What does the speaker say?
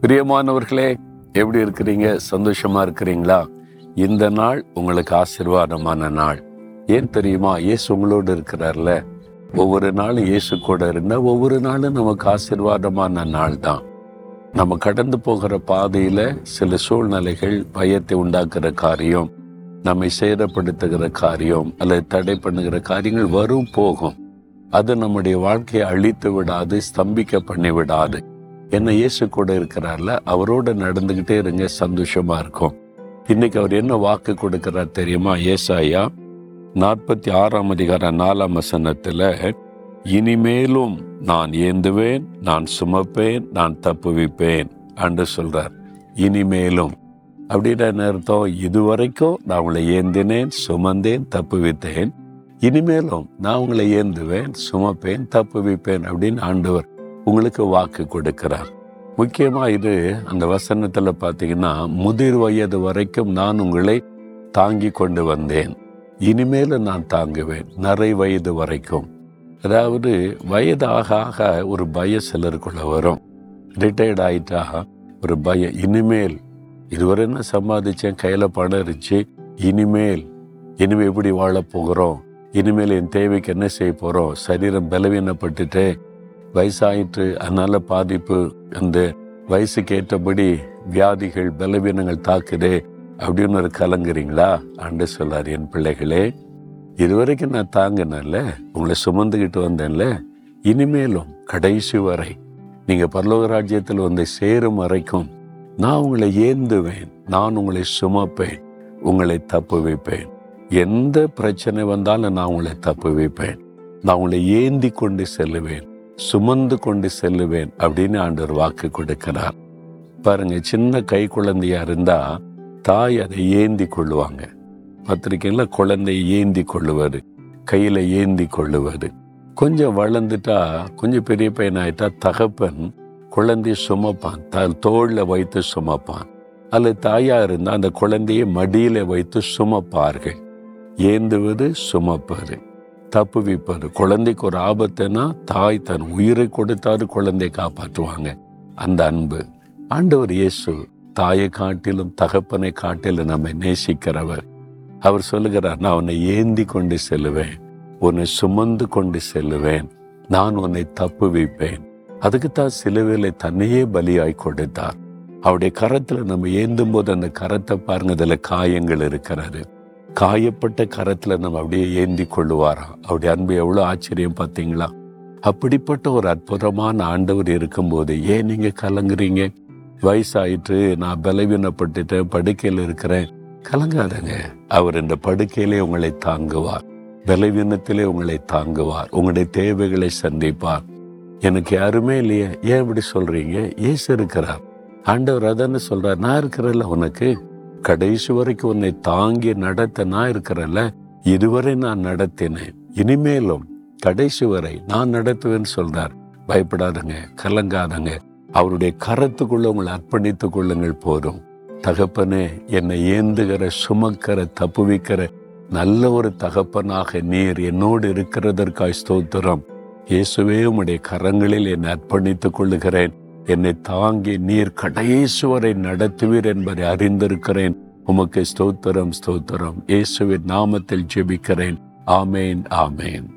பிரியமானவர்களே எப்படி இருக்கிறீங்க? சந்தோஷமா இருக்கிறீங்களா? இந்த நாள் உங்களுக்கு ஆசீர்வாதமான நாள். ஏன் தெரியுமா? இயேசு உங்களோடு இருக்கிறார்ல. ஒவ்வொரு நாளும் இயேசு கூட இருந்தா ஒவ்வொரு நாளும் நமக்கு ஆசீர்வாதமான நாள் தான். நம்ம கடந்து போகிற பாதையில சில சூழ்நிலைகள் பயத்தை உண்டாக்குற காரியம் நம்மை சேதப்படுத்துகிற காரியம் அல்லது தடை பண்ணுகிற காரியங்கள் வரும் போகும். அது நம்முடைய வாழ்க்கையை அழித்து விடாது ஸ்தம்பிக்க பண்ணி விடாது என்ன இயேசு கூட இருக்கிறார்ல அவரோட நடந்துகிட்டே இருங்க சந்தோஷமா இருக்கும். இன்னைக்கு அவர் என்ன வாக்கு கொடுக்கிறார் தெரியுமா? ஏசாயா நாற்பத்தி ஆறாம் அதிகாரம் நாலாம் வசனத்துல இனிமேலும் நான் ஏந்துவேன் நான் சுமப்பேன் நான் தப்புவிப்பேன் என்று சொல்றார். இனிமேலும். அப்படின்ற அர்த்தம்? இதுவரைக்கும் நான் உங்களை ஏந்தினேன் சுமந்தேன் தப்புவித்தேன். இனிமேலும் நான் உங்களை ஏந்துவேன் சுமப்பேன் தப்புவிப்பேன் அப்படின்னு ஆண்டவர் உங்களுக்கு வாக்கு கொடுக்கிறார். முக்கியமாக இது அந்த வசனத்தில் பார்த்தீங்கன்னா முதிர் வயது வரைக்கும் நான் உங்களை தாங்கி கொண்டு வந்தேன். இனிமேலும் நான் தாங்குவேன் நிறை வயது வரைக்கும். அதாவது வயது ஆக ஆக ஒரு பய சிலருக்குள்ள வரும். ரிட்டையர்ட் ஆயிட்டா ஒரு பயம் இனிமேல். இதுவரை என்ன சம்பாதிச்சேன்? கையில் பணம் இருந்துச்சு இனிமேல். இனிமேல் எப்படி வாழ போகிறோம்? இனிமேல் என் தேவைக்கு என்ன செய்ய போகிறோம் சரீரம் பலவீனப்பட்டுட்டு வயசாயிற்று. அதனால பாதிப்பு அந்த வயசுக்கு ஏற்றபடி வியாதிகள் பலவீனங்கள் தாக்குதே அப்படின்னு ஒரு கலங்குறீங்களா? அண்டு சொல்லார் என் பிள்ளைகளே இதுவரைக்கும் நான் தாங்கினேன்ல உங்களை சுமந்துக்கிட்டு வந்தேன்ல இனிமேலும் கடைசி வரை நீங்கள் பரலோக ராஜ்யத்தில் வந்து சேரும் வரைக்கும் நான் உங்களை ஏந்துவேன் நான் உங்களை சுமப்பேன் உங்களை தப்பு வைப்பேன். எந்த பிரச்சனை வந்தாலும் நான் உங்களை தப்பு வைப்பேன். நான் உங்களை ஏந்தி கொண்டு செல்லுவேன். சுமந்து கொண்டு செல்லுவேன் அப்படின்னு ஆண்டவர் வாக்கு கொடுக்கிறார். பாருங்க சின்ன கை குழந்தையா இருந்தா தாய் அதை ஏந்தி கொள்ளுவாங்க. பத்திரிக்கையில் குழந்தையை ஏந்தி கொள்ளுவது கையில ஏந்தி கொள்ளுவது. கொஞ்சம் வளர்ந்துட்டா கொஞ்சம் பெரிய பையன் ஆயிட்டா தகப்பன் குழந்தைய சுமப்பான் த தோளில் வைத்து சுமப்பான். அல்லது தாயா இருந்தா அந்த குழந்தையை மடியில வைத்து சுமப்பார்கள். ஏந்துவது சுமப்பது. தப்புவிப்பார் குழந்தைக்கு ஒரு ஆபத்துனா தாய் தன் உயிரை கொடுத்தாரு குழந்தையை காப்பாற்றுவாங்க. அந்த அன்பு. ஆண்டவர் இயேசு தாயை காட்டிலும் தகப்பனை காட்டிலும் நம்மை நேசிக்கிறவர். அவர் சொல்லுகிறார் நான் உன்னை ஏந்தி கொண்டு செல்லுவேன். உன்னை சுமந்து கொண்டு செல்லுவேன். நான் உன்னை தப்பு வைப்பேன். அதுக்குத்தான் சிலுவையில தன்னையே பலியாய் கொடுத்தார். அவருடைய கரத்துல நம்ம ஏந்தும் போது அந்த கரத்தை பாருங்க அதுல காயங்கள் இருக்கிறாரு காயப்பட்ட கரத்தில் நம்ம அப்படியே ஏந்தி கொள்ளுவாராம் அவருடைய அன்பு எவ்வளோ ஆச்சரியம் பார்த்தீங்களா? அப்படிப்பட்ட ஒரு அற்புதமான ஆண்டவர் இருக்கும்போது ஏன் நீங்கள் கலங்குறீங்க? வயசாயிட்டு நான் பலவீனப்பட்டுட்டேன் படுக்கையில் இருக்கிறேன். கலங்காதங்க. அவர் இந்த படுக்கையிலே உங்களை தாங்குவார். பலவீனத்திலே உங்களை தாங்குவார். உங்களுடைய தேவைகளை சந்திப்பார். எனக்கு யாருமே இல்லையே. ஏன் இப்படி சொல்றீங்க? ஏசு இருக்கிறார். ஆண்டவர் அதானே சொல்றார். நான் இருக்கிறல்ல உனக்கு. கடைசி வரைக்கும் உன்னை தாங்கி நடத்த நான் இருக்கிறல்ல இதுவரை நான் நடத்தினேன். இனிமேலும் கடைசி வரை நான் நடத்துவேன்னு சொல்றார். பயப்படாதங்க கலங்காதங்க. அவருடைய கரத்துக்குள்ள உங்களை அர்ப்பணித்துக் கொள்ளுங்கள் போதும். தகப்பனே என்னை ஏந்துகிற சுமக்கிற தப்புவிக்கிற நல்ல ஒரு தகப்பனாக நீர் என்னோடு இருக்கிறதற்காய் ஸ்தோத்திரம். இயேசுவே உம்முடைய கரங்களில் என்னை அர்ப்பணித்துக் கொள்ளுகிறேன். என்னை தாங்கி நீர் கடைசி வரை நடத்துவீர் என்பதை அறிந்திருக்கிறேன். உமக்கு ஸ்தோத்திரம் ஸ்தோத்திரம். இயேசுவின் நாமத்தில் ஜெபிக்கிறேன். ஆமேன் ஆமேன்.